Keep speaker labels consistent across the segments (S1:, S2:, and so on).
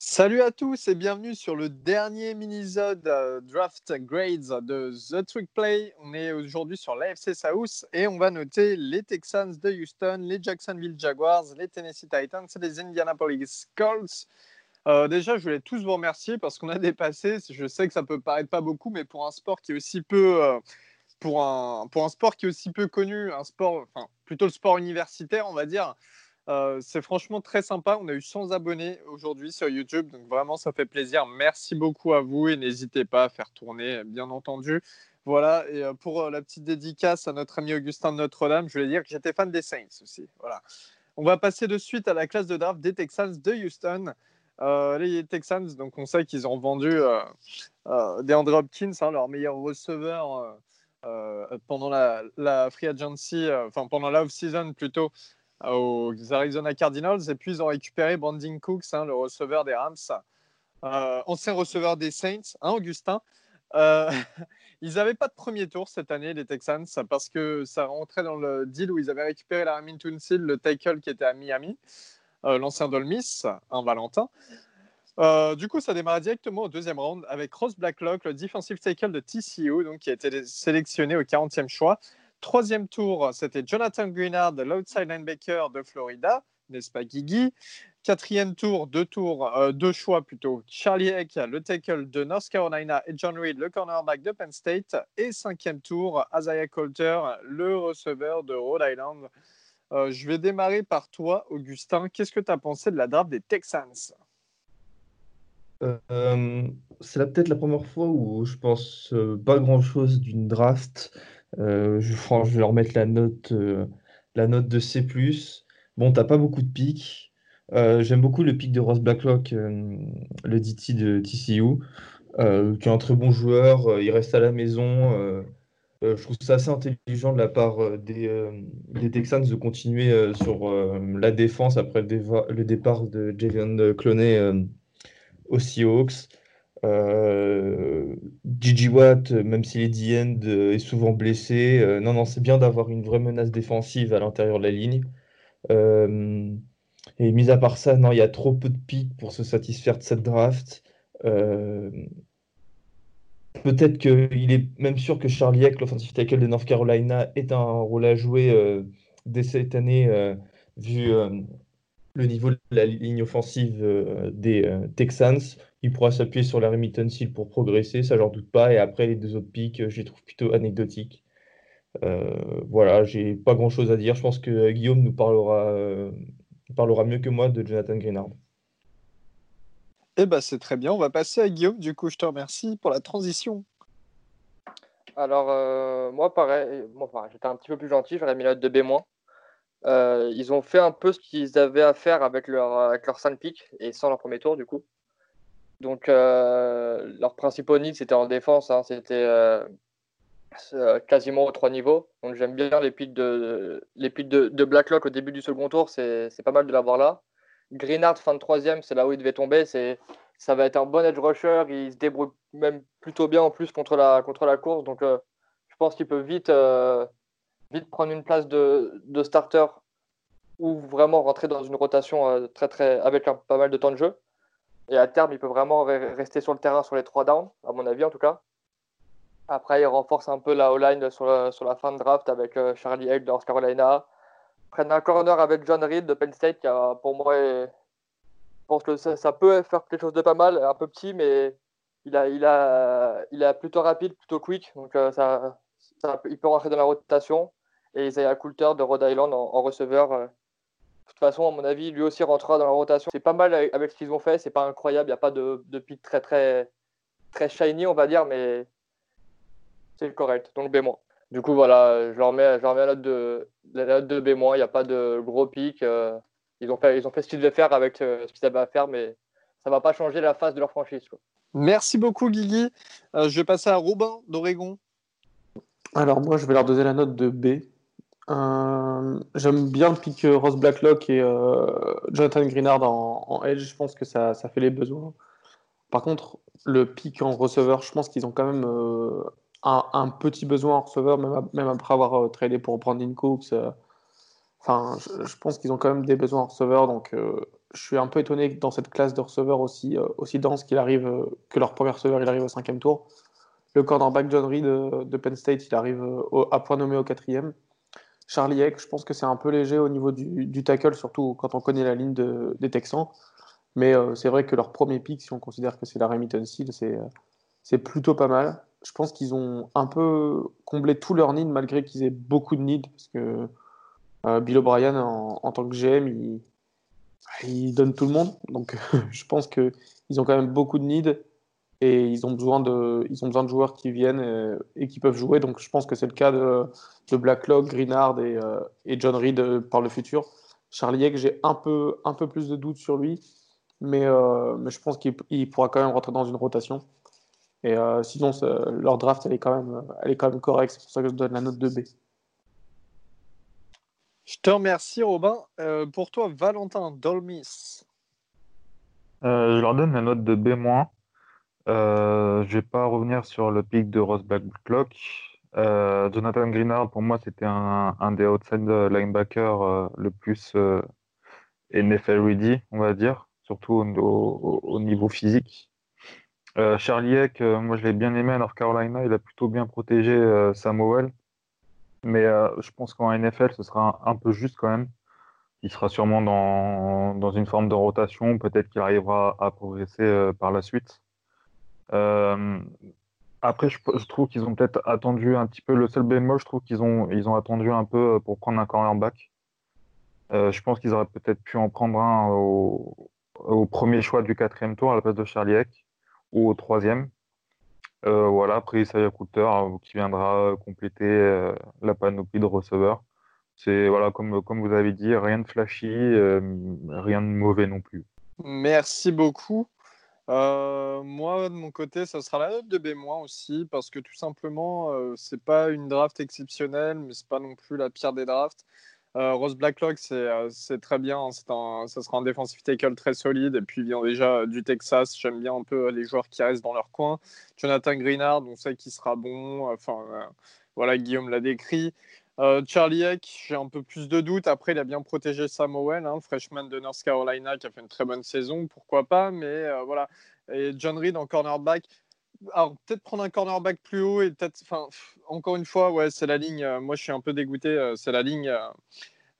S1: Salut à tous et bienvenue sur le dernier mini-zode euh, Draft Grades de The Trick Play. On est aujourd'hui sur l'AFC South et on va noter les Texans de Houston, les Jacksonville Jaguars, les Tennessee Titans et les Indianapolis Colts. Euh, déjà, je voulais tous vous remercier parce qu'on a dépassé, je sais que ça peut paraître pas beaucoup, mais pour un sport qui est aussi peu, euh, pour, un, pour un sport qui aussi peu connu, un sport, enfin plutôt le sport universitaire, on va dire, euh, c'est franchement très sympa. On a eu 100 abonnés aujourd'hui sur YouTube, donc vraiment ça fait plaisir. Merci beaucoup à vous et n'hésitez pas à faire tourner, bien entendu. Voilà, et euh, pour euh, la petite dédicace à notre ami Augustin de Notre-Dame, je voulais dire que j'étais fan des Saints aussi. Voilà. On va passer de suite à la classe de draft des Texans de Houston. les Texans, donc on sait qu'ils ont vendu des Andrew Hopkins, hein, leur meilleur receveur pendant la, la, free agency, enfin pendant la off-season plutôt, aux Arizona Cardinals. Et puis, ils ont récupéré Brandon Cooks, hein, le receveur des Rams, euh, ancien receveur des Saints, hein, Augustin. Euh, ils n'avaient pas de premier tour cette année, les Texans, parce que ça rentrait dans le deal où ils avaient récupéré la Tunsil, le tackle qui était à Miami, euh, l'ancien Dolmis, un Valentin. du coup, ça démarre directement au deuxième round avec Ross Blacklock, le defensive tackle de TCU, donc, qui a été sélectionné au 40e choix. Troisième tour, c'était Jonathan Greenard, l'outside linebacker de Florida, n'est-ce pas Guigui? Quatrième tour, deux tours, euh, deux choix plutôt. Charlie Heck, le tackle de North Carolina, et John Reed, le cornerback de Penn State. Et cinquième tour, Isaiah Coulter, le receveur de Rhode Island. Euh, je vais démarrer par toi, Augustin. Qu'est-ce que tu as pensé de la draft des Texans?
S2: Euh, C'est peut-être la première fois où je pense pas grand-chose d'une draft euh, je, vais leur mettre la note, euh, la note de C+. Bon, t'as pas beaucoup de pics. Euh, j'aime beaucoup le pic de Ross Blacklock, le DT de TCU, qui est un très bon joueur. il reste à la maison. je trouve ça assez intelligent de la part des, Texans de continuer sur la défense après le, départ de Javion Cloney aux Seahawks. Euh, Gigi Watt, même s'il est D-end, euh, est souvent blessé. Euh, non, non, c'est bien d'avoir une vraie menace défensive à l'intérieur de la ligne. et mis à part ça, non, il y a trop peu de pics pour se satisfaire de cette draft. Peut-être qu'il est même sûr que Charlie Heck, l'offensive tackle de North Carolina, est un rôle à jouer dès cette année, vu le niveau de la ligne offensive des Texans il pourra s'appuyer sur la Remington Seal pour progresser, ça j'en doute pas. Et après, les deux autres pics, euh, je les trouve plutôt anecdotiques. Euh, voilà, j'ai pas grand chose à dire. Je pense que euh, Guillaume nous parlera, parlera mieux que moi de Jonathan Greenard.
S1: Eh ben, c'est très bien. On va passer à Guillaume. Du coup, je te remercie pour la transition.
S3: Alors, moi, pareil, j'étais un petit peu plus gentil. J'aurais mis la note de B-. ils ont fait un peu ce qu'ils avaient à faire avec leur, avec leur 5 pick et sans leur premier tour, du coup. Donc, euh, leurs principaux c'était en défense. Hein. c'était euh, euh, quasiment aux trois niveaux. Donc, j'aime bien les pics de, de, Blacklock au début du second tour. C'est pas mal de l'avoir là. Greenard, fin de troisième, c'est là où il devait tomber. Ça va être un bon edge rusher. Il se débrouille même plutôt bien en plus contre la, contre la course. Donc, je pense qu'il peut vite, vite prendre une place de, de starter ou vraiment rentrer dans une rotation très, très, avec pas mal de temps de jeu. Et à terme, il peut vraiment rester sur le terrain sur les trois downs, à mon avis en tout cas. Après, il renforce un peu la O-line sur, la fin de draft avec euh, Charlie Egg de North Carolina. Prennent un corner avec John Reed de Penn State, qui pour moi, je pense que ça, peut faire quelque chose de pas mal, un peu petit, mais il a, plutôt rapide, plutôt quick, donc euh, ça, il peut rentrer dans la rotation. Et Isaiah Coulter de Rhode Island en, receveur, euh, toute façon, à mon avis, lui aussi rentrera dans la rotation. C'est pas mal avec ce qu'ils ont fait, c'est pas incroyable, il n'y a pas de, de pic très très très shiny, on va dire, mais c'est correct. Donc B-. Du coup, voilà, je leur mets, je leur mets la note de, la note de B-, il n'y a pas de gros pic. Euh, ils, ont fait, ils ont fait ce qu'ils devaient faire avec euh, ce qu'ils avaient à faire, mais ça ne va pas changer la phase de leur franchise.
S1: Merci beaucoup, Guigui. Euh, je vais passer à Robin d'Oregon.
S4: Alors, moi, je vais leur donner la note de B. Euh, j'aime bien le pick euh, Ross Blacklock et euh, Jonathan Greenard en, edge. Je pense que ça, ça, fait les besoins. Par contre, le pick en receveur, je pense qu'ils ont quand même un, petit besoin en receveur, même, après avoir tradé pour Brandon Cooks. Enfin, je, pense qu'ils ont quand même des besoins en receveur. Donc, je suis un peu étonné que dans cette classe de receveurs aussi, dense qu'il arrive, que leur premier receveur il arrive au cinquième tour. Le cornerback John Reed de Penn State, il arrive à point nommé au quatrième. Charlie Heck, je pense que c'est un peu léger au niveau du, tackle, surtout quand on connaît la ligne de, des Texans. Mais c'est vrai que leur premier pick, si on considère que c'est la Remington Seal, c'est plutôt pas mal. Je pense qu'ils ont un peu comblé tous leurs needs malgré qu'ils aient beaucoup de needs parce que euh, Bill O'Brien, en, tant que GM, il, il, donne tout le monde. Donc, je pense qu'ils ont quand même beaucoup de needs et ils ont besoin de, ils ont besoin de joueurs qui viennent et, qui peuvent jouer. Donc, je pense que c'est le cas de, de Blacklock, Greenard et, euh, et, John Reed euh, par le futur. Charlie Egg, j'ai un peu, un peu plus de doutes sur lui, mais, mais je pense qu'il pourra quand même rentrer dans une rotation. Et sinon, leur draft, elle est quand même, elle est quand même correcte. C'est pour ça que je donne la note de B.
S1: Je te remercie, Robin. Euh, pour toi, Valentin Dolmis.
S5: Euh, je leur donne la note de B-. Euh, je vais pas revenir sur le pic de Ross Blacklock. Euh, Jonathan Greenard, pour moi, c'était un, des outside linebackers le plus NFL ready, on va dire, surtout au, niveau physique. Charlie Eck, moi je l'ai bien aimé à North Carolina, il a plutôt bien protégé Samuel. Mais euh, je pense qu'en NFL, ce sera un, peu juste quand même. Il sera sûrement dans, une forme de rotation. Peut-être qu'il arrivera à progresser euh, par la suite. Euh, après, je, trouve qu'ils ont peut-être attendu un petit peu. Le seul bémol, je trouve qu'ils ont, ils ont attendu un peu pour prendre un cornerback. je pense qu'ils auraient peut-être pu en prendre un au, premier choix du quatrième tour à la place de Charlie Eck ou au troisième. Euh, voilà, après Isaiah Coulter euh, qui viendra compléter euh, la panoplie de receveurs. C'est voilà, comme, comme vous avez dit, rien de flashy, rien de mauvais non plus.
S1: Merci beaucoup. Moi, de mon côté, ça sera la note de B- aussi, parce que tout simplement, c'est pas une draft exceptionnelle, mais c'est pas non plus la pire des drafts. Euh, Rose Blacklock, euh, c'est très bien. Hein. Un, ça sera un defensive tackle très solide. Et puis, vient déjà du Texas. J'aime bien un peu les joueurs qui restent dans leur coin. Jonathan Greenard, on sait qu'il sera bon. Enfin, euh, voilà, Guillaume l'a décrit. Charlie Eck, j'ai un peu plus de doutes. Après, il a bien protégé Samuel, hein, freshman de North Carolina, qui a fait une très bonne saison. Pourquoi pas Mais voilà. Et John Reed en cornerback alors peut-être prendre un cornerback plus haut et peut-être, enfin, encore une fois, ouais, c'est la ligne. Euh, moi, je suis un peu dégoûté. Euh, c'est la ligne, euh,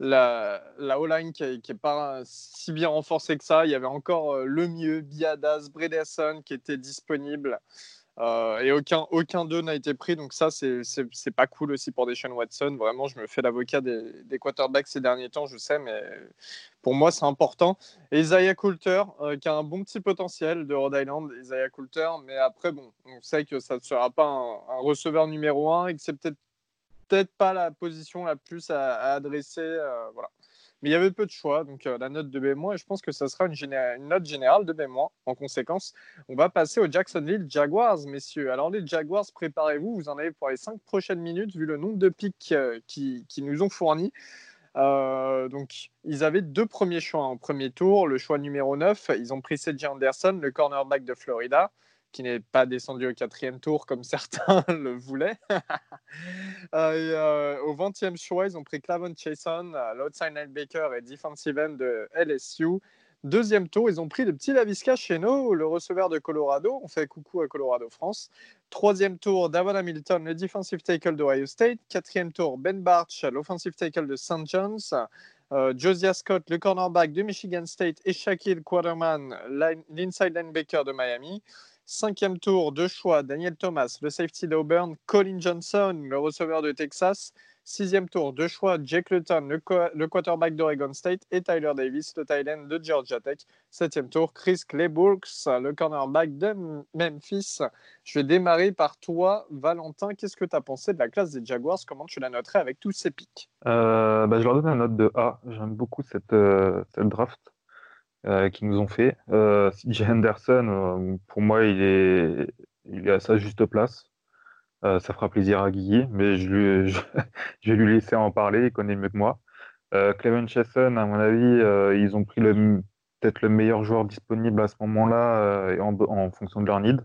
S1: la, la O-line qui n'est pas si bien renforcée que ça. Il y avait encore le mieux, Biadas, Bredesson qui était disponible. Euh, et aucun, aucun d'eux n'a été pris. Donc ça, c'est pas cool aussi pour Deshaun Watson. Vraiment, je me fais l'avocat des, des, quarterbacks ces derniers temps, je sais, mais pour moi, c'est important. Et Isaiah Coulter, euh, qui a un bon petit potentiel de Rhode Island, Isaiah Coulter, mais après, bon, on sait que ça ne sera pas un, receveur numéro un et que c'est peut-être peut-être pas la position la plus à, adresser. Euh, voilà. Mais il y avait peu de choix, donc euh, la note de B-, et je pense que ça sera une, note générale de B-. En conséquence, on va passer aux Jacksonville Jaguars, messieurs. Alors les Jaguars, préparez-vous, vous en avez pour les cinq prochaines minutes, vu le nombre de pics euh, qui, nous ont fournis. Euh, donc, ils avaient deux premiers choix en premier tour. Le choix numéro 9, ils ont pris Cedric Anderson, le cornerback de Florida qui n'est pas descendu au quatrième tour comme certains le voulaient. Euh, euh, au 20e choix, ils ont pris Clavon Chason, l'outside linebacker et defensive end de LSU. Deuxième tour, ils ont pris le petit Lavisca Cheno, le receveur de Colorado. On fait coucou à Colorado France. Troisième tour, Davon Hamilton, le defensive tackle d'Ohio State. Quatrième tour, Ben Barch, l'offensive tackle de St. John's. Euh, Josiah Scott, le cornerback de Michigan State. Et Shaquille Quarterman, l'inside linebacker de Miami. Cinquième tour, deux choix, Daniel Thomas, le safety d'Auburn, Colin Johnson, le receveur de Texas. Sixième tour, deux choix, Jake Luton, le, quarterback d'Oregon State, et Tyler Davis, le Thailand de Georgia Tech. Septième tour, Chris Claybrooks, le cornerback de Memphis. Je vais démarrer par toi, Valentin. Qu'est-ce que tu as pensé de la classe des Jaguars? Comment tu la noterais avec tous ces pics?
S5: Euh, bah, Je leur donne la note de A. J'aime beaucoup cette, euh, cette draft. Euh, qui nous ont fait. Euh, CJ Henderson, euh, pour moi, il est, il est à sa juste place. ça fera plaisir à Guy, mais je, vais lui laisser en parler, il connaît mieux que moi. Cleven Chesson, à mon avis, ils ont pris peut-être le meilleur joueur disponible à ce moment-là en, fonction de leur need.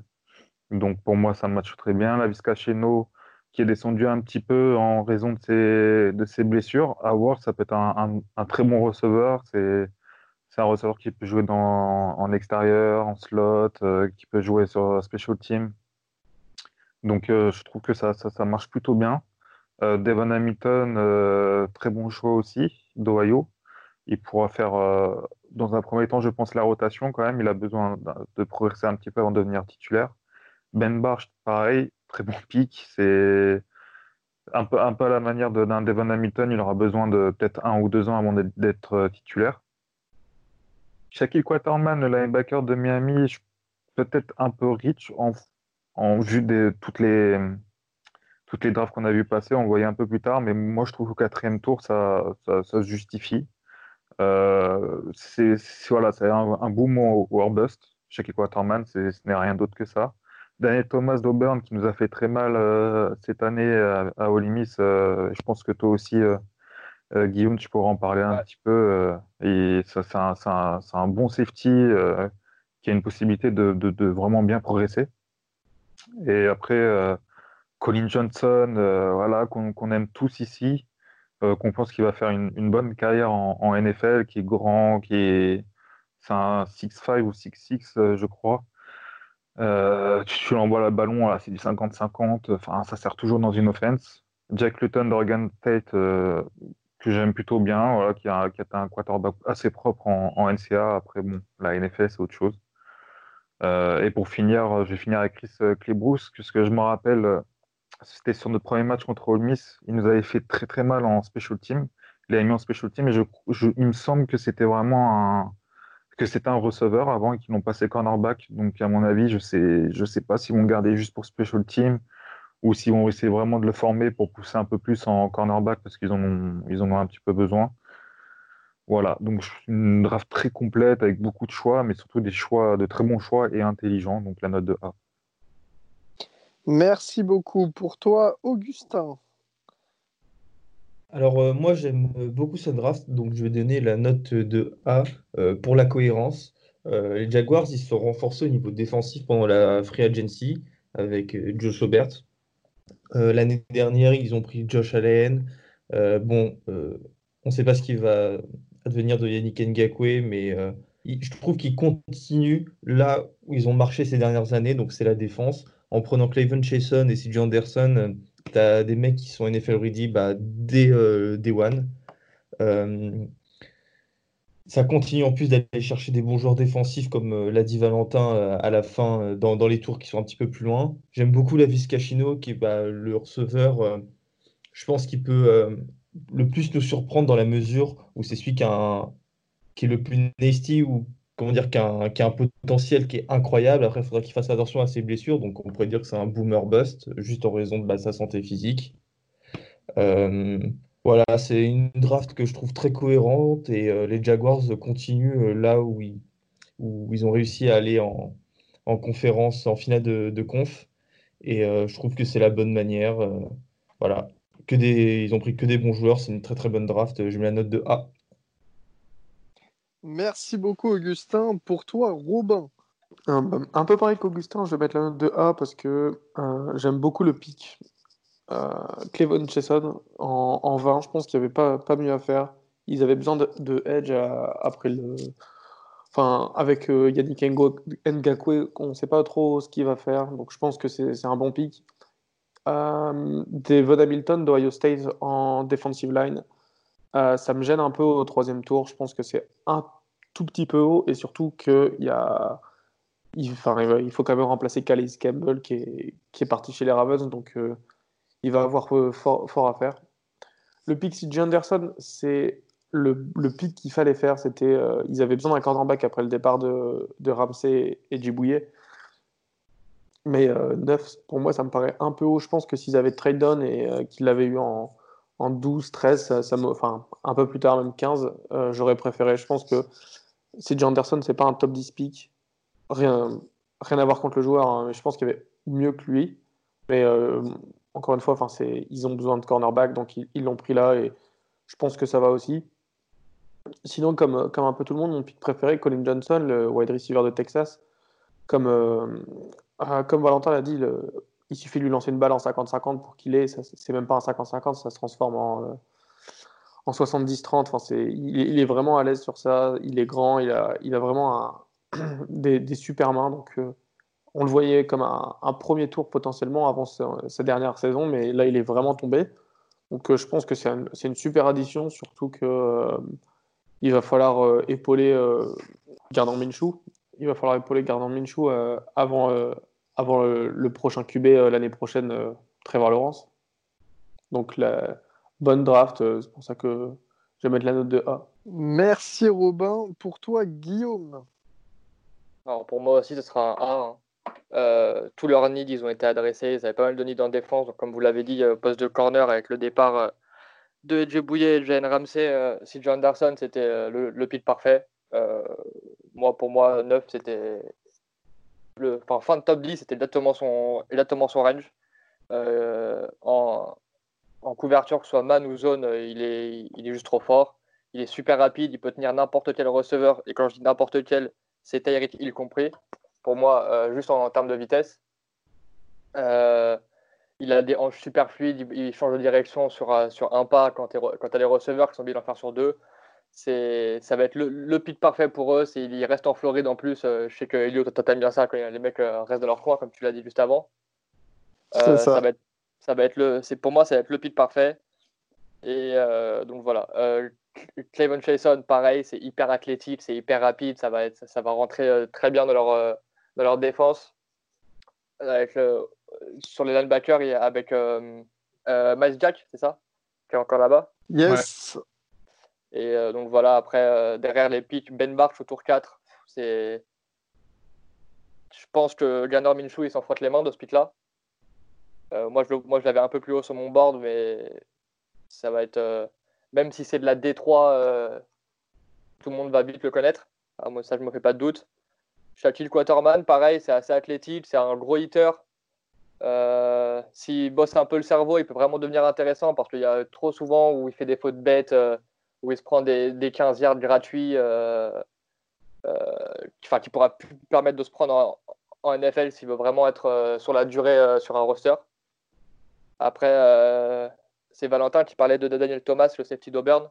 S5: Donc pour moi, ça match très bien. La Cheno, qui est descendu un petit peu en raison de ses, de ses blessures. Voir, ça peut être un, un, un très bon receveur. C'est c'est un receveur qui peut jouer en extérieur, en slot, euh, qui peut jouer sur special team. Donc euh, je trouve que ça, ça, marche plutôt bien. Euh, Devon Hamilton, très bon choix aussi, d'Ohio. Il pourra faire, dans un premier temps, je pense, la rotation quand même. Il a besoin de progresser un petit peu avant de devenir titulaire. Ben Barch, pareil, très bon pic. C'est un peu, à la manière d'un Devon Hamilton. Il aura besoin de peut-être un ou deux ans avant d'être titulaire. Shaquille Quaterman, le linebacker de Miami, peut-être un peu rich en, en vue de toutes les, toutes les drafts qu'on a vu passer. On voyait un peu plus tard, mais moi je trouve qu'au quatrième tour, ça, ça, se justifie. Euh, c'est voilà, un, un, boom ou, or bust. Shaquille Quaterman, ce n'est rien d'autre que ça. Daniel Thomas d'Auburn qui nous a fait très mal euh, cette année à, à Miss. Euh, je pense que toi aussi, euh, Guillaume, tu pourras en parler un petit peu. Euh, et ça, c'est un, un, bon safety euh, qui a une possibilité de, de, vraiment bien progresser. Et après, Colin Johnson, voilà, qu'on aime tous ici, qu'on pense qu'il va faire une, une bonne carrière en, en, NFL, qui est grand, qui est. C'est un 6-5 ou 6-6, je crois. Euh, tu, tu l'envoies le ballon, c'est du 50-50. Enfin, ça sert toujours dans une offense. Jack Luton d'Oregon State, que j'aime plutôt bien, voilà, qui, a, qui a un quarterback assez propre en, NCA. Après, bon, la NFL, c'est autre chose. Euh, et pour finir, je vais finir avec Chris Clebrous, que ce que je me rappelle, c'était sur notre premier match contre Ole Miss. Il nous avait fait très très mal en special team. Il avait mis en special team, et je, je, il me semble que c'était vraiment un que c'était un receveur avant et qu'ils l'ont passé cornerback. Donc, à mon avis, je sais, je sais pas s'ils vont garder juste pour special team ou s'ils vont essayer vraiment de le former pour pousser un peu plus en cornerback parce qu'ils en ont, ils en ont un petit peu besoin. Voilà, donc une draft très complète avec beaucoup de choix, mais surtout des choix, de très bons choix et intelligents, donc la note de A.
S1: Merci beaucoup pour toi, Augustin.
S2: Alors euh, moi j'aime beaucoup cette draft, donc je vais donner la note de A euh, pour la cohérence. Euh, les Jaguars ils se sont renforcés au niveau défensif pendant la free agency avec Joe Sobert, euh, l'année dernière, ils ont pris Josh Allen. Euh, bon, euh, on ne sait pas ce qui va advenir de Yannick Ngakwe, mais je trouve qu'ils continuent là où ils ont marché ces dernières années, donc c'est la défense. En prenant Clayton Chason et CJ Anderson, tu as des mecs qui sont NFL ready bah, dès Day One ça continue en plus d'aller chercher des bons joueurs défensifs, comme euh, l'a dit Valentin euh, à la fin, euh, dans, les tours qui sont un petit peu plus loin. J'aime beaucoup la Vizcachino, qui est bah, le receveur. je pense qu'il peut le plus nous surprendre dans la mesure où c'est celui qui, est le plus nasty ou comment dire, qui a, un, potentiel qui est incroyable. Après, il faudra qu'il fasse attention à ses blessures. Donc, on pourrait dire que c'est un boomer bust, juste en raison de bah, sa santé physique. Voilà, c'est une draft que je trouve très cohérente et euh, les Jaguars continuent euh, là où ils, où ils ont réussi à aller en, en conférence, en finale de, de conf. Et euh, je trouve que c'est la bonne manière. voilà, que des, ils ont pris que des bons joueurs, c'est une très très bonne draft. Je mets la note de A.
S1: Merci beaucoup, Augustin. Pour toi, Robin.
S4: Bah, un, peu pareil qu'Augustin, je vais mettre la note de A parce que j'aime beaucoup le pic. Euh, Clevon Chesson en, en 20. Je pense qu'il n'y avait pas, pas mieux à faire. Ils avaient besoin de, edge après le. Enfin, avec euh, Yannick Ngakwe, on ne sait pas trop ce qu'il va faire. Donc je pense que c'est un bon pick. Euh, Devon Hamilton d'Ohio State en defensive line. Euh, ça me gêne un peu au troisième tour. Je pense que c'est un tout petit peu haut et surtout qu'il y a. Enfin, il faut quand même remplacer Calais Campbell qui est, qui est parti chez les Ravens. Donc il va avoir euh, fort, à faire. Le pick CJ Anderson, c'est le, le pick qu'il fallait faire. C'était, euh, ils avaient besoin d'un cornerback après le départ de, de Ramsey et Djibouye. Mais 9, euh, pour moi, ça me paraît un peu haut. Je pense que s'ils avaient trade down et qu'ils l'avaient eu en, en 12, 13, ça, enfin, un peu plus tard, même 15, j'aurais préféré. Je pense que CJ Anderson, c'est pas un top 10 pick. Rien, rien à voir contre le joueur, hein, je pense qu'il y avait mieux que lui. Mais encore une fois, enfin, ils ont besoin de cornerback, donc ils l'ont pris là et je pense que ça va aussi. Sinon, comme, comme un peu tout le monde, mon pick préféré, Colin Johnson, le wide receiver de Texas. Comme, euh, ah, comme Valentin l'a dit, il suffit de lui lancer une balle en 50-50 pour qu'il ait. C'est même pas un 50-50, ça se transforme en, en 70-30. Enfin, c'est, il, est vraiment à l'aise sur ça. Il est grand, il a, il a vraiment des, super mains. Donc, euh, on le voyait comme un, premier tour potentiellement avant sa, dernière saison, mais là, il est vraiment tombé. Donc, euh, je pense que c'est, une super addition, surtout que euh, il va falloir épauler Gardner Minshew. Il va falloir épauler Gardner Minshew avant, avant le, prochain QB l'année prochaine, Trevor Lawrence. Donc, la bonne draft. Euh, c'est pour ça que je vais mettre la note de A.
S1: Merci Robin. Pour toi, Guillaume?
S3: Alors pour moi aussi, ce sera un A. Hein. Euh, tous leurs needs, ils ont été adressés. Ils avaient pas mal de needs en défense. Donc, comme vous l'avez dit, euh, poste de corner avec le départ de Edge Bouillet et de Jane Ramsey. si John Anderson, c'était le, le parfait. moi, pour moi, 9, c'était. Le, enfin, fin de top 10, c'était exactement son, range. en, en couverture, que ce soit man ou zone, euh, il est, il est juste trop fort. Il est super rapide, il peut tenir n'importe quel receveur. Et quand je dis n'importe quel, c'est Tyreek il compris. Pour moi, euh, juste en, termes de vitesse. Euh, il a des hanches super fluides, il, change de direction sur, sur un pas quand tu as les receveurs qui sont obligés d'en faire sur deux. Ça va être le, le pic parfait pour eux. Il reste en Floride en plus. je sais que Elio t'aimes bien ça quand les mecs restent dans leur coin, comme tu l'as dit juste avant. ça. ça. va être ça va être le, pour moi, ça va être le pic parfait. Et euh, donc voilà. Euh, Clavon Chason, pareil, c'est hyper athlétique, c'est hyper rapide, ça va, être, ça va rentrer euh, très bien dans leur, dans leur défense. Avec le, sur les linebackers, il y a avec Miles Jack, c'est ça Qui est encore là-bas
S1: Yes.
S3: Et donc voilà, après, derrière les pics, Ben Barch au tour 4, c'est. Je pense que Ganor Minshew, il s'en frotte les mains de ce pic-là. Euh, moi, je, moi, je l'avais un peu plus haut sur mon board, mais ça va être. Euh, même si c'est de la D3, euh, tout le monde va vite le connaître. Moi, ça, je me fais pas de doute. Shaquille Quaterman, pareil, c'est assez athlétique, c'est un gros hitter. S'il bosse un peu le cerveau, il peut vraiment devenir intéressant parce qu'il y a trop souvent où il fait des fautes bêtes, où il se prend des, des 15 yards gratuits, enfin, qui pourra plus permettre de se prendre en, NFL s'il veut vraiment être sur la durée sur un roster. Après, euh, c'est Valentin qui parlait de Daniel Thomas, le safety d'Auburn,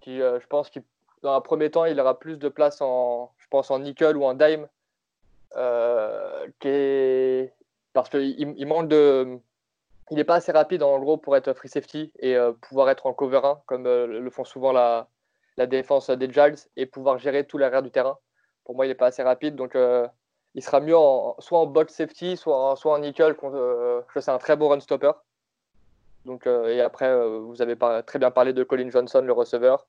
S3: qui, euh, je pense, qu'il dans un premier temps, il aura plus de place en, je pense, en nickel ou en dime, euh, parce qu'il il manque de, il n'est pas assez rapide en gros pour être free safety et pouvoir être en cover 1 comme le font souvent la, défense des Giles et pouvoir gérer tout l'arrière du terrain. Pour moi, il n'est pas assez rapide, donc il sera mieux soit en box safety, soit en, soit en nickel. c'est un très beau run stopper. Donc, euh, et après, euh, vous avez très bien parlé de Colin Johnson, le receveur.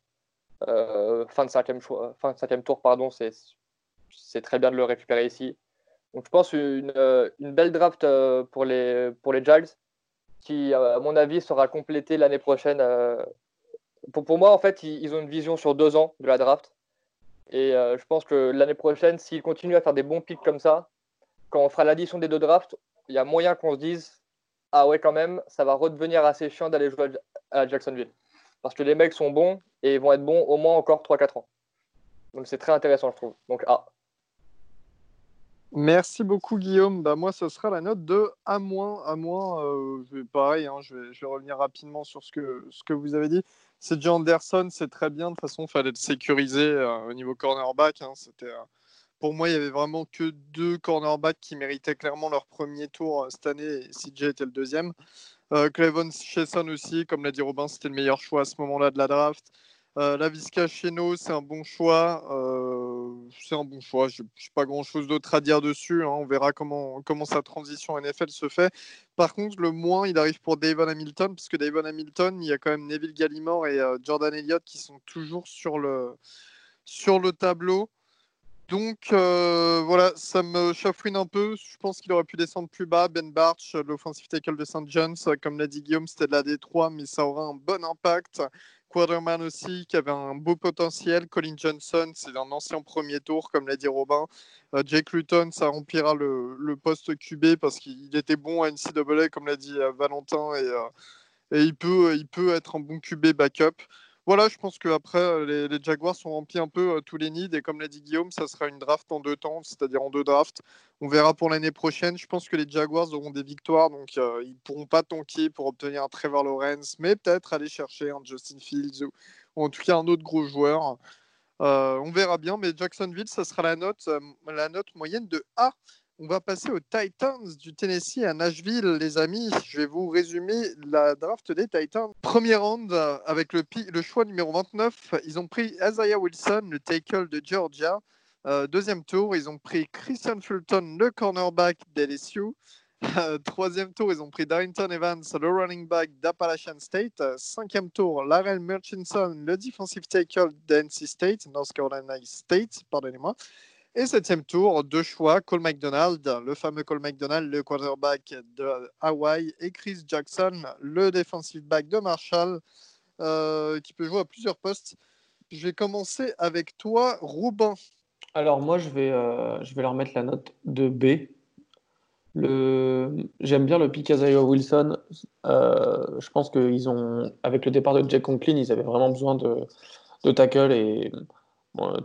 S3: Euh, fin, de cinquième, tour, pardon, c'est très bien de le récupérer ici. Donc je pense une, belle draft pour les, pour les Giles, qui, à mon avis, sera complétée l'année prochaine. Pour, pour, moi, en fait, ils, ont une vision sur deux ans de la draft. Et je pense que l'année prochaine, s'ils continuent à faire des bons picks comme ça, quand on fera l'addition des deux drafts, il y a moyen qu'on se dise ah ouais, quand même, ça va redevenir assez chiant d'aller jouer à Jacksonville. Parce que les mecs sont bons et vont être bons au moins encore 3-4 ans. Donc c'est très intéressant, je trouve. Donc A.
S1: Merci beaucoup, Guillaume. Bah, moi, ce sera la note de A-. A-, euh, pareil, hein, je, vais, revenir rapidement sur ce que, ce que vous avez dit. C'est John Anderson, c'est très bien. De toute façon, il fallait le sécuriser euh, au niveau cornerback. Hein. C'était. Euh, pour moi, il y avait vraiment que deux cornerbacks qui méritaient clairement leur premier tour euh, cette année et CJ était le deuxième. Euh, Clevon Chesson aussi, comme l'a dit Robin, c'était le meilleur choix à ce moment-là de la draft. Euh, la Visca Cheno, c'est un bon choix. Euh, c'est un bon choix. Je n'ai pas grand-chose d'autre à dire dessus. Hein. On verra comment, comment sa transition NFL se fait. Par contre, le moins, il arrive pour Davon Hamilton, parce que Hamilton, il y a quand même Neville Gallimore et Jordan Elliott qui sont toujours sur le, sur le tableau. Donc euh, voilà, ça me chafouine un peu. Je pense qu'il aurait pu descendre plus bas. Ben Barch, l'offensive tackle de St. John's, comme l'a dit Guillaume, c'était de la D3, mais ça aura un bon impact. Quarterman aussi, qui avait un beau potentiel. Colin Johnson, c'est un ancien premier tour, comme l'a dit Robin. Euh, Jake Luton, ça remplira le, poste QB parce qu'il était bon à NCAA, comme l'a dit euh, Valentin, et, et il, peut, il peut être un bon QB backup. Voilà, je pense qu'après, les, les Jaguars ont rempli un peu tous les nids. Et comme l'a dit Guillaume, ça sera une draft en deux temps, c'est-à-dire en deux drafts. On verra pour l'année prochaine. Je pense que les Jaguars auront des victoires, donc ils ne pourront pas tanker pour obtenir un Trevor Lawrence, mais peut-être aller chercher un Justin Fields ou, ou en tout cas un autre gros joueur. on verra bien, mais Jacksonville, ça sera la note, la note moyenne de A. On va passer aux Titans du Tennessee à Nashville, les amis. Je vais vous résumer la draft des Titans. Premier round, avec le, choix numéro 29, ils ont pris Isaiah Wilson, le tackle de Georgia. Euh, deuxième tour, ils ont pris Christian Fulton, le cornerback d'LSU. Euh, troisième tour, ils ont pris Darrington Evans, le running back d'Appalachian State. Euh, cinquième tour, Larry Murchison, le defensive tackle d'NC State, North Carolina State, pardonnez-moi. Et septième tour, deux choix, Cole McDonald, le fameux Cole McDonald, le quarterback de Hawaii, et Chris Jackson, le defensive back de Marshall, euh, qui peut jouer à plusieurs postes. Je vais commencer avec toi, Robin.
S4: Alors moi, je vais, euh, je vais leur mettre la note de B. Le... J'aime bien le pick Wilson. Euh, je pense qu'ils ont, avec le départ de Jack Conklin, ils avaient vraiment besoin de, de tackle et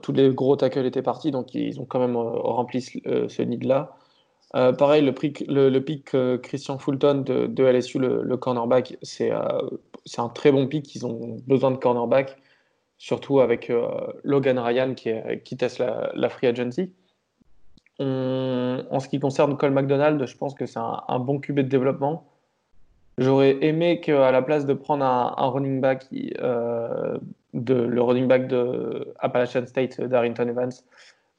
S4: tous les gros tackles étaient partis, donc ils ont quand même euh, rempli ce, euh, nid-là. Euh, pareil, le, pick Christian Fulton de, LSU, le, cornerback, c'est un très bon pick. Ils ont besoin de cornerback, surtout avec Logan Ryan qui teste la, free agency. en ce qui concerne Cole McDonald, je pense que c'est un, bon QB de développement. J'aurais aimé qu'à la place de prendre un, running back de, le running back de Appalachian State, Darrington Evans.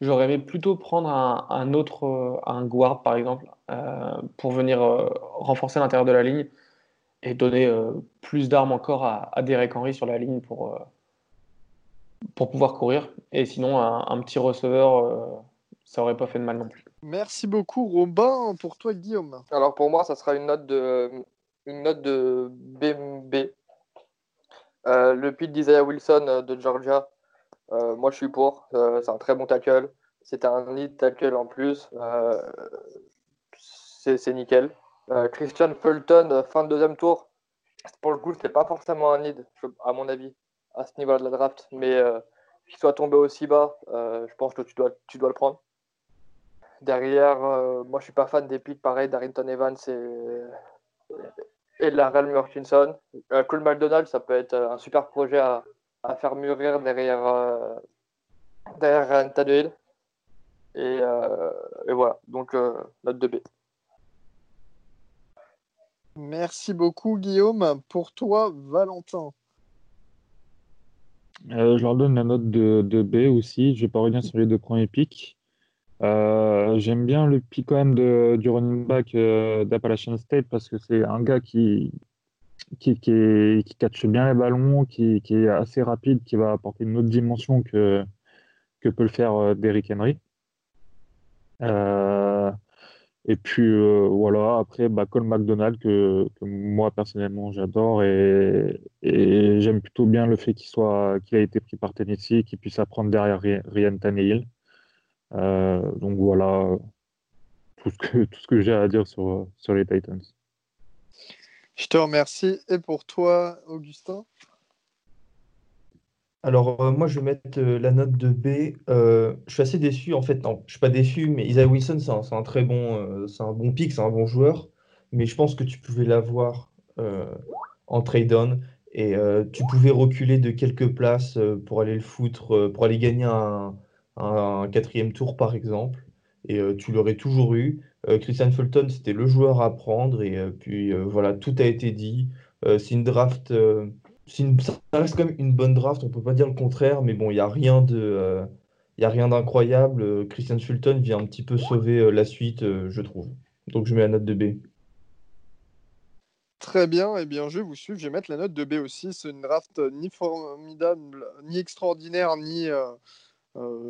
S4: J'aurais aimé plutôt prendre un, autre, euh, un guard par exemple, euh, pour venir euh, renforcer l'intérieur de la ligne et donner plus d'armes encore à, Derek Henry sur la ligne pour, pour pouvoir courir. Et sinon, un, petit receveur, ça aurait pas fait de mal non plus.
S1: Merci beaucoup, Robin. Pour toi, Guillaume
S3: Alors, pour moi, ça sera une note de, une note de BMB euh, le pick d'Isaiah Wilson euh, de Georgia, euh, moi je suis pour. c'est un très bon tackle. C'est un lead tackle en plus. c'est nickel. Christian Fulton, fin de deuxième tour. Pour le coup, c'était pas forcément un lead, à mon avis, à ce niveau de la draft. Mais qu'il soit tombé aussi bas, je pense que tu dois, le prendre. Derrière, moi je suis pas fan des picks pareils d'Arrington Evans et, et de la Real Murchison. Euh, Cole McDonald, ça peut être euh, un super projet à, à faire mûrir derrière, euh, derrière. Et, euh, et voilà, donc note de B.
S1: Merci beaucoup, Guillaume. Pour toi, Valentin.
S5: je leur donne la note de, de B aussi. Je vais pas revenir sur les deux premiers pics. Euh, j'aime bien le pic quand même de, du running back euh, d'Appalachian State parce que c'est un gars qui, qui, qui, catche bien les ballons, qui, qui, est assez rapide, qui va apporter une autre dimension que, que peut le faire euh, Derrick Henry. et puis voilà, après bah, Cole McDonald que, que moi personnellement j'adore et, et j'aime plutôt bien le fait qu'il soit a été pris par Tennessee, qu'il puisse apprendre derrière Ryan Tannehill. Euh, donc voilà tout ce que, tout ce que j'ai à dire sur, sur les Titans.
S1: Je te remercie. Et pour toi, Augustin?
S2: Alors, euh, moi, je vais mettre euh, la note de B. je suis assez déçu, en fait. Non, je suis pas déçu, mais Isaiah Wilson, c'est un, très bon, c'est un bon pick, c'est un bon joueur. Mais je pense que tu pouvais l'avoir en trade-on et tu pouvais reculer de quelques places pour aller le foutre, pour aller gagner un, un, quatrième tour par exemple, et euh, tu l'aurais toujours eu. Euh, Christian Fulton, c'était le joueur à prendre, et euh, puis voilà, tout a été dit. c'est une draft, ça reste quand même une bonne draft, on peut pas dire le contraire, mais bon, il n'y a rien de. il a d'incroyable. Christian Fulton vient un petit peu sauver la suite, je trouve. Donc je mets la note de B.
S1: Très bien, et eh bien je vous suivre, je vais mettre la note de B aussi. C'est une draft ni formidable, ni extraordinaire, ni,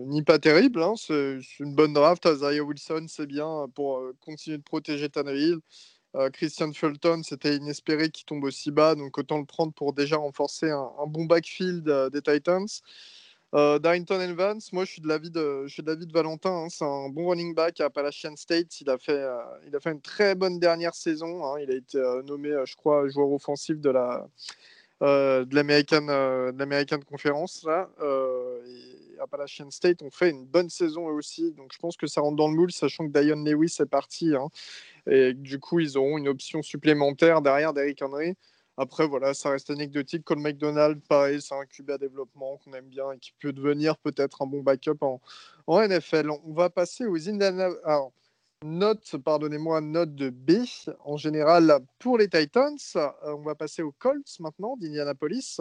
S1: ni pas terrible, hein, c'est une bonne draft. Isaiah Wilson, c'est bien pour euh, continuer de protéger Tannehill. Euh, Christian Fulton, c'était inespéré qu'il tombe aussi bas, donc autant le prendre pour déjà renforcer un, bon backfield des Titans. Darrington Evans, moi je suis de l'avis de, je suis de, Valentin, hein, c'est un bon running back à Appalachian State. Il a fait, il a fait une très bonne dernière saison. Hein. il a été nommé, je crois, joueur offensif de la, euh, de l'American euh, Conference là. Euh, Appalachian State ont fait une bonne saison eux aussi, donc je pense que ça rentre dans le moule, sachant que Dion Lewis est parti, hein. et du coup ils auront une option supplémentaire derrière Derrick Henry. Après, voilà, ça reste anecdotique. Cole McDonald, pareil, c'est un QB à développement qu'on aime bien et qui peut devenir peut-être un bon backup en, en NFL. On va passer aux Indiana. Alors, note, pardonnez-moi, note de B en général pour les Titans. Euh, on va passer aux Colts maintenant d'Indianapolis.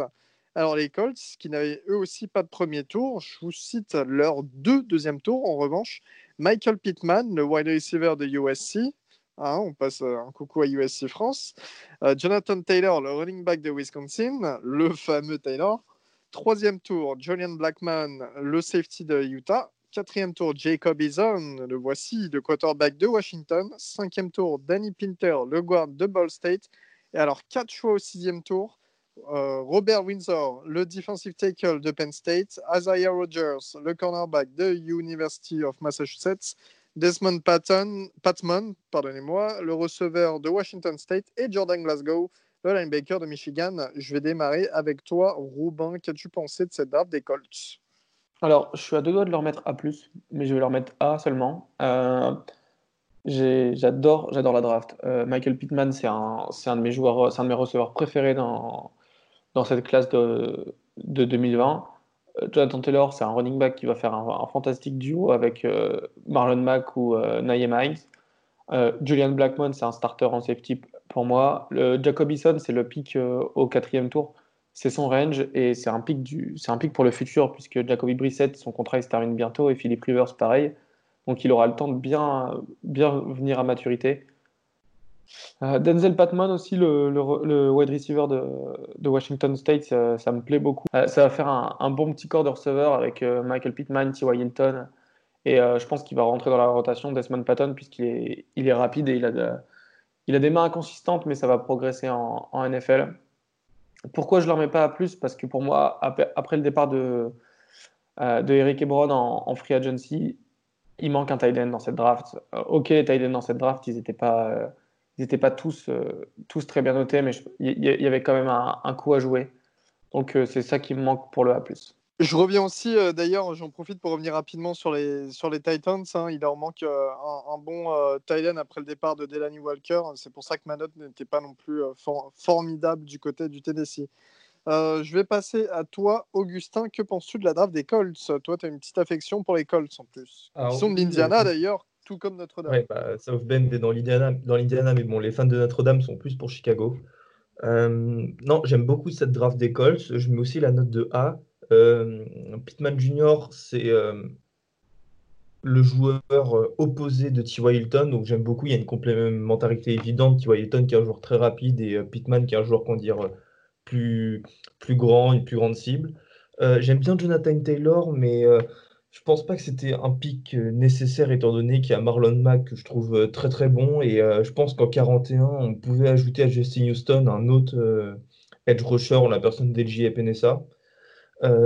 S1: Alors, les Colts, qui n'avaient eux aussi pas de premier tour, je vous cite leurs deux deuxième tours en revanche. Michael Pittman, le wide receiver de USC, Hein, on passe euh, un coucou à USC France. Euh, Jonathan Taylor, le running back de Wisconsin, le fameux Taylor. Troisième tour, Julian Blackman, le safety de Utah. Quatrième tour, Jacob Eason, le voici, le quarterback de Washington. Cinquième tour, Danny Pinter, le guard de Ball State. Et alors, quatre choix au sixième tour. Euh, Robert Windsor, le defensive tackle de Penn State. Isaiah Rogers, le cornerback de University of Massachusetts. Desmond Patton, Patman, pardonnez-moi, le receveur de Washington State et Jordan Glasgow, le linebacker de Michigan. Je vais démarrer avec toi, Robin. Qu'as-tu pensé de cette draft des Colts?
S4: Alors, je suis à deux doigts de leur mettre A+, mais je vais leur mettre A seulement. Euh, j'adore, j'adore la draft. Euh, Michael Pittman, c'est un, un, de mes joueurs, c'est un de mes receveurs préférés dans, dans cette classe de, de 2020. Jonathan Taylor, c'est un running back qui va faire un, fantastique duo avec euh, Marlon Mack ou euh, Naeem euh, Julian Blackmon, c'est un starter en safety pour moi. Le Jacob c'est le pick au quatrième tour. C'est son range et c'est un pick du, c'est un pour le futur puisque Jacoby Brissett, son contrat il se termine bientôt et Philip Rivers pareil. Donc il aura le temps de bien, bien venir à maturité. Euh, Denzel Patman aussi, le, wide receiver de, Washington State, ça, me plaît beaucoup. Euh, ça va faire un, bon petit corps de receveur avec euh, Michael Pittman, T.Y. Hilton. Et je pense qu'il va rentrer dans la rotation Desmond Patton puisqu'il est, rapide et il a, des mains inconsistantes, mais ça va progresser en, NFL. Pourquoi je ne leur mets pas à plus? Parce que pour moi, après, le départ de, de Eric Ebron en, free agency, il manque un tight end dans cette draft. ok, tight end dans cette draft, ils n'étaient pas ils n'étaient pas tous, euh, tous très bien notés, mais il y, avait quand même un, coup à jouer. Donc euh, c'est ça qui me manque pour le A.
S1: Je reviens aussi, euh, d'ailleurs, j'en profite pour revenir rapidement sur les, sur les Titans. Hein. il leur manque un, bon Titan après le départ de Delaney Walker. C'est pour ça que ma note n'était pas non plus formidable du côté du Tennessee. je vais passer à toi, Augustin. Que penses-tu de la draft des Colts? Toi, tu as une petite affection pour les Colts en plus. Ils sont de l'Indiana d'ailleurs, comme Notre-Dame.
S2: Ouais, bah, South Bend est dans l'Indiana, mais bon, les fans de Notre-Dame sont plus pour Chicago. Euh, non, j'aime beaucoup cette draft des Colts. Je mets aussi la note de A. Euh, Pittman Jr., c'est euh, le joueur opposé de T.Y. Hilton, donc j'aime beaucoup. Il y a une complémentarité évidente. T.Y. Hilton qui est un joueur très rapide et Pittman qui est un joueur, qu'on dire, plus, plus grand, une plus grande cible. j'aime bien Jonathan Taylor, mais je pense pas que c'était un pic euh, nécessaire étant donné qu'il y a Marlon Mack que je trouve euh, très très bon et euh, je pense qu'en 41 on pouvait ajouter à Justin Houston un autre edge rusher en la personne d'Elji Epenesa.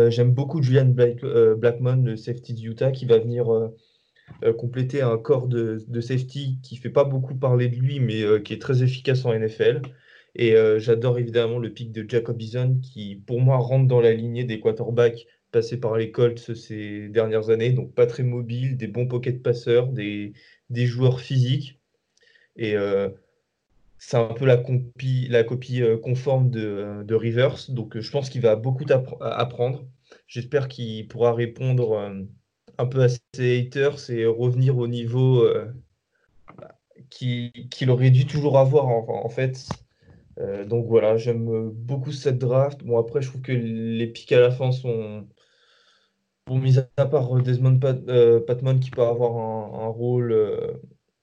S2: J'aime beaucoup Julian Blackmon, le safety Utah, qui va venir compléter un corps de, safety qui fait pas beaucoup parler de lui, mais qui est très efficace en NFL. Et j'adore évidemment le pic de Jacob Eason, qui pour moi rentre dans la lignée des quarterbacks passé par les Colts ces dernières années, donc pas très mobile, des bons pocket passeurs, des, joueurs physiques. Et euh, c'est un peu la, copie, euh, conforme de, de Rivers. Donc je pense qu'il va beaucoup apprendre. J'espère qu'il pourra répondre euh, un peu à ses haters et revenir au niveau qu'il aurait dû toujours avoir en, fait. donc voilà, j'aime beaucoup cette draft. Bon, après, je trouve que les pics à la fin sont, Bon, mis à part euh, Desmond euh, Patman qui peut avoir un, rôle euh,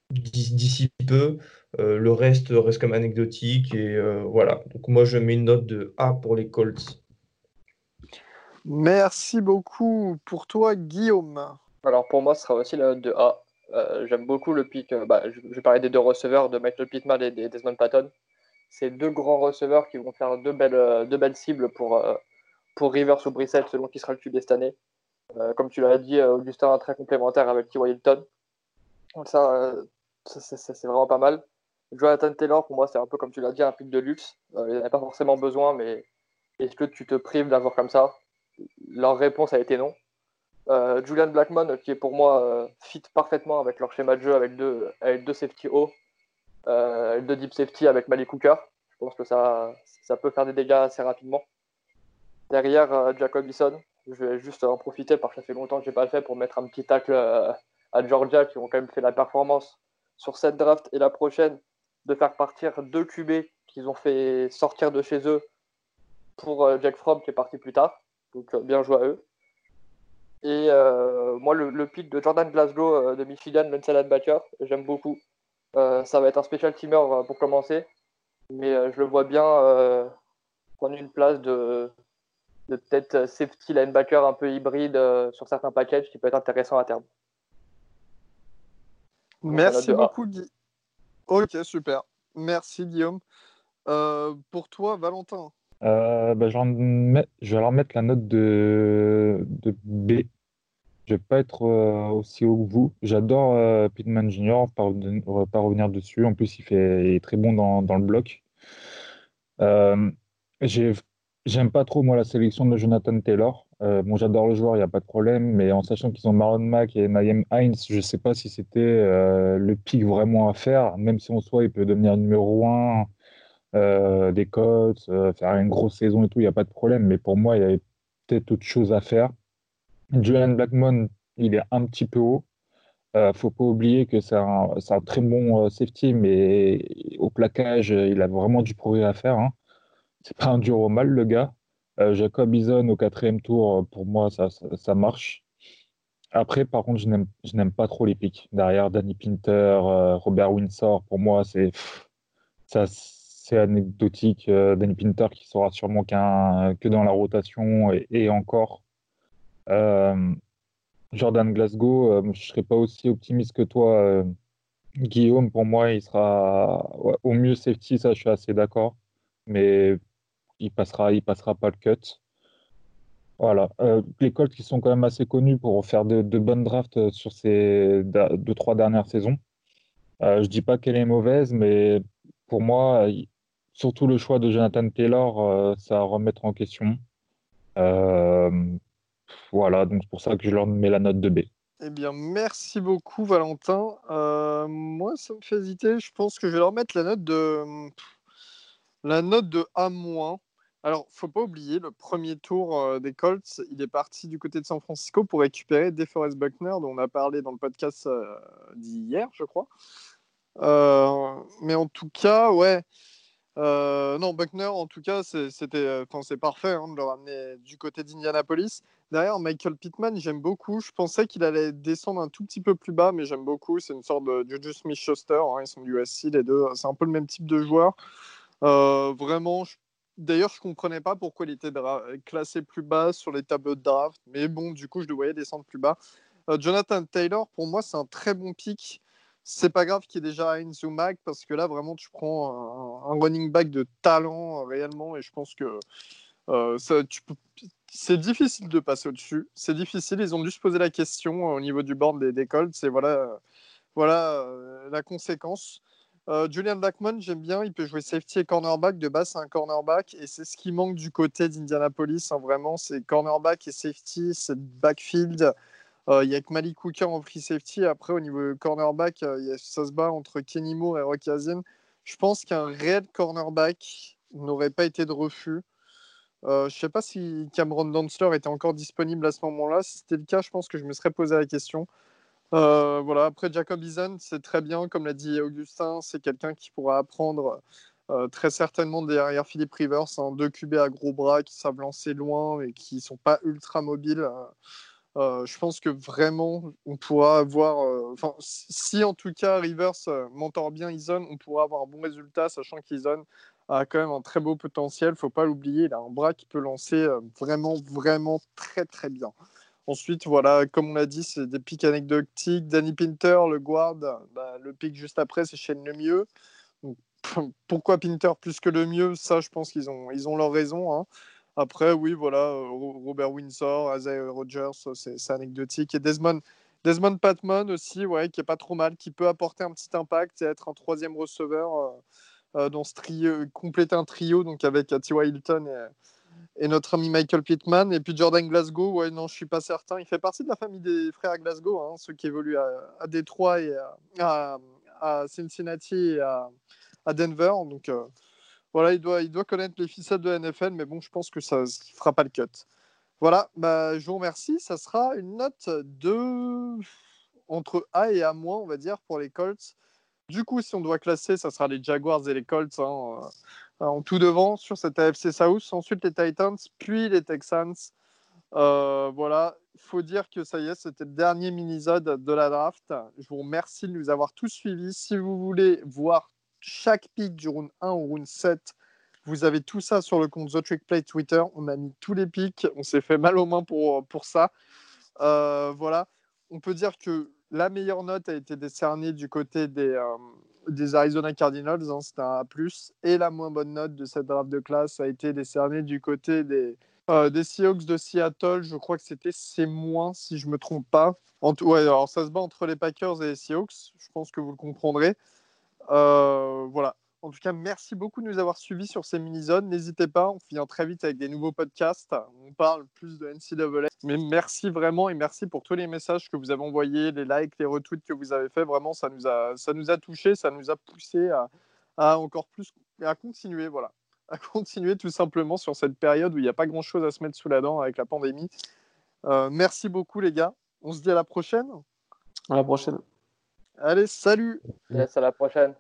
S2: d'ici peu, le reste reste comme anecdotique et voilà. Donc moi je mets une note de A pour les Colts.
S1: Merci beaucoup pour toi Guillaume.
S3: Alors pour moi ce sera aussi la note de A. J'aime beaucoup le pic. Bah, je, vais parler des deux receveurs de Michael Pittman et Desmond Patton. C'est deux grands receveurs qui vont faire deux belles, deux belles cibles pour, pour Rivers ou Brissett selon qui sera le QB cette année. Euh, comme tu l'as dit, euh, Augustin très complémentaire avec T.Y. Hilton. Donc ça, euh, c'est vraiment pas mal. Jonathan Taylor, pour moi, c'est un peu comme tu l'as dit, un pic de luxe. il n'en a pas forcément besoin, mais est-ce que tu te prives joueur comme ça? Leur réponse a été non. Julian Blackmon, qui est pour moi fit parfaitement avec leur schéma de jeu avec deux, avec deux safety hauts, deux deep safety avec Malik Cooker. Je pense que ça, ça peut faire des dégâts assez rapidement. Derrière, Jacob je vais juste en profiter parce que ça fait longtemps que je n'ai pas le fait pour mettre un petit tacle euh, à Georgia qui ont quand même fait la performance sur cette draft et la prochaine de faire partir deux QB qu'ils ont fait sortir de chez eux pour euh, Jack Fromm qui est parti plus tard. Donc euh, bien joué à eux. Et moi, le, le pick de Jordan Glasgow de Michigan, l'inside linebacker, j'aime beaucoup. Ça va être un special teamer pour commencer, mais je le vois bien prendre une place de, de peut-être euh, safety linebacker un peu hybride euh, sur certains packages qui peut être intéressant à terme.
S1: Merci beaucoup, Guy. Ok, super. Merci, Guillaume. Euh, pour toi, Valentin.
S5: Euh, bah, je, vais en met- je vais leur mettre la note de, de B. Je vais pas être euh, aussi haut que vous. J'adore euh, Pittman Jr., pas, pas revenir dessus. En plus, il fait, il est très bon dans, dans le bloc. Euh, j'ai, j'aime pas trop, moi, la sélection de Jonathan Taylor. Euh, bon, j'adore le joueur, il n'y a pas de problème, mais en sachant qu'ils ont Marlon Mack et Naeem Hines, je sais pas si c'était euh, le pic vraiment à faire, même si en soi, il peut devenir numéro 1 euh, des cotes, faire une grosse saison et tout, il n'y a pas de problème. Mais pour moi, il y avait peut-être autre chose à faire. Julian Blackmon, il est un petit peu haut. Euh, faut pas oublier que c'est un, très bon safety, mais au plaquage, il a vraiment du progrès à faire. Hein. C'est pas un dur au mal, le gars. Euh, Jacob Eason au quatrième tour, euh, pour moi, ça, ça, marche. Après, par contre, je n'aime, pas trop les pics. Derrière, Danny Pinter, euh, Robert Windsor, pour moi, c'est anecdotique. Danny Pinter qui sera sûrement que dans la rotation et, encore. Jordan Glasgow, je ne serais pas aussi optimiste que toi, Guillaume. Pour moi, il sera au mieux safety, ça, je suis assez d'accord. Mais il passera, il passera pas le cut. Voilà. Euh, les Colts qui sont quand même assez connus pour faire de, bonnes drafts euh, sur ces deux, trois dernières saisons. Euh, je dis pas qu'elle est mauvaise, mais pour moi, surtout le choix de Jonathan Taylor, euh, ça à remettre en question. Voilà, donc c'est pour ça que je leur mets la note de B.
S1: Eh bien, merci beaucoup, Valentin. Moi, ça me fait hésiter. Je pense que je vais leur mettre la note de, la note de A-. Alors, faut pas oublier, le premier tour des Colts, il est parti du côté de San Francisco pour récupérer DeForest Buckner, dont on a parlé dans le podcast d'hier, je crois. Mais en tout cas, ouais. Non, Buckner, en tout cas, c'était, c'est parfait hein, de le ramener du côté d'Indianapolis. Derrière, Michael Pittman, j'aime beaucoup. Je pensais qu'il allait descendre un tout petit peu plus bas, mais j'aime beaucoup. C'est une sorte de Juju Smith-Schuster. hein, Ils sont du USC, les deux. C'est un peu le même type de joueur. Vraiment, je- d'ailleurs, je comprenais pas pourquoi il était dra- classé plus bas sur les tableaux de draft. Mais bon, du coup, je le voyais descendre plus bas. Euh, Jonathan Taylor, pour moi, c'est un très bon pick. C'est pas grave qu'il y ait déjà Heinz ou Mac, parce que là, vraiment, tu prends un, un running back de talent euh, réellement, et je pense que euh, c'est difficile de passer au-dessus. C'est difficile. Ils ont dû se poser la question euh, au niveau du board des, des Colts. C'est voilà, euh, voilà euh, la conséquence. Euh, Julian Blackmon, j'aime bien. Il peut jouer safety et cornerback. De base, c'est un cornerback. Et c'est ce qui manque du côté d'Indianapolis. hein, vraiment, c'est cornerback et safety. C'est backfield. Euh, Il y a que Malik Hooker en free safety. Après, au niveau cornerback, euh, ça se bat entre Kenny Moore et Rock Ya-Sin. Je pense qu'un réel cornerback n'aurait pas été de refus. Euh, je ne sais pas si Cameron Dantzler était encore disponible à ce moment-là. Si c'était le cas, je pense que je me serais posé la question. Euh, voilà. Après, Jacob Eason, c'est très bien. Comme l'a dit Augustin, c'est quelqu'un qui pourra apprendre euh, très certainement derrière Philippe Rivers. un deux QB à gros bras qui savent lancer loin et qui ne sont pas ultra mobiles. Euh, euh, je pense que vraiment, on pourra avoir. Enfin, si en tout cas Rivers mentor bien Eason, on pourra avoir un bon résultat, sachant qu'Eason a quand même un très beau potentiel. faut pas l'oublier. Il a un bras qui peut lancer vraiment, vraiment très, très bien. Ensuite, voilà, comme on l'a dit, c'est des pics anecdotiques. Danny Pinter, le guard, bah, le pic juste après, c'est Shane Lemieux. Donc, pourquoi Pinter plus que le mieux Ça, je pense qu'ils ont, ils ont leur raison. hein. Après, oui, voilà, euh, Ro- Robert Windsor, Isaiah Rogers, c'est anecdotique. Et Desmond, Desmond Patman aussi, ouais, qui est pas trop mal, qui peut apporter un petit impact et être un troisième receveur euh, euh, dans ce trio, compléter un trio donc avec euh, T.Y. Hilton et notre ami Michael Pittman. Et puis Jordan Glasgow, ouais, non, je suis pas certain. Il fait partie de la famille des frères Glasgow, hein, ceux qui évoluent à, à Détroit et à, à, Cincinnati et à, à Denver. Donc euh, voilà, il doit, il doit connaître les ficelles de la NFL, mais bon, je pense que ça ne fera pas le cut. Voilà, bah, je vous remercie. Ça sera une note de entre A et A-, on va dire, pour les Colts. Du coup, si on doit classer, ça sera les Jaguars et les Colts hein, euh, en tout devant sur cette AFC South. Ensuite, les Titans, puis les Texans. Euh, voilà, il faut dire que ça y est, c'était le dernier mini-zode de la draft. Je vous remercie de nous avoir tous suivis. Si vous voulez voir chaque pick du round 1 au round 7, vous avez tout ça sur le compte The Trick Play Twitter. On a mis tous les picks. On s'est fait mal aux mains pour, pour ça. Euh, voilà. On peut dire que la meilleure note a été décernée du côté des, euh, des Arizona Cardinals, hein, c'était un A+, et la moins bonne note de cette draft de classe a été décernée du côté des, euh, Seahawks de Seattle. Je crois que c'était C-, si je ne me trompe pas. En ouais, alors ça se bat entre les Packers et les Seahawks, je pense que vous le comprendrez. Euh, voilà. En tout cas, merci beaucoup de nous avoir suivis sur ces mini-zones. N'hésitez pas, on vient très vite avec des nouveaux podcasts. On parle plus de NCAA. Mais merci vraiment et merci pour tous les messages que vous avez envoyés, les likes, les retweets que vous avez fait. Vraiment, ça nous a, ça nous a touchés, ça nous a poussé à, encore plus, à continuer, voilà. À continuer tout simplement sur cette période où il n'y a pas grand-chose à se mettre sous la dent avec la pandémie. Euh, merci beaucoup, les gars. On se dit à la prochaine.
S4: À la prochaine.
S1: Allez, salut.
S3: Yes, à la prochaine.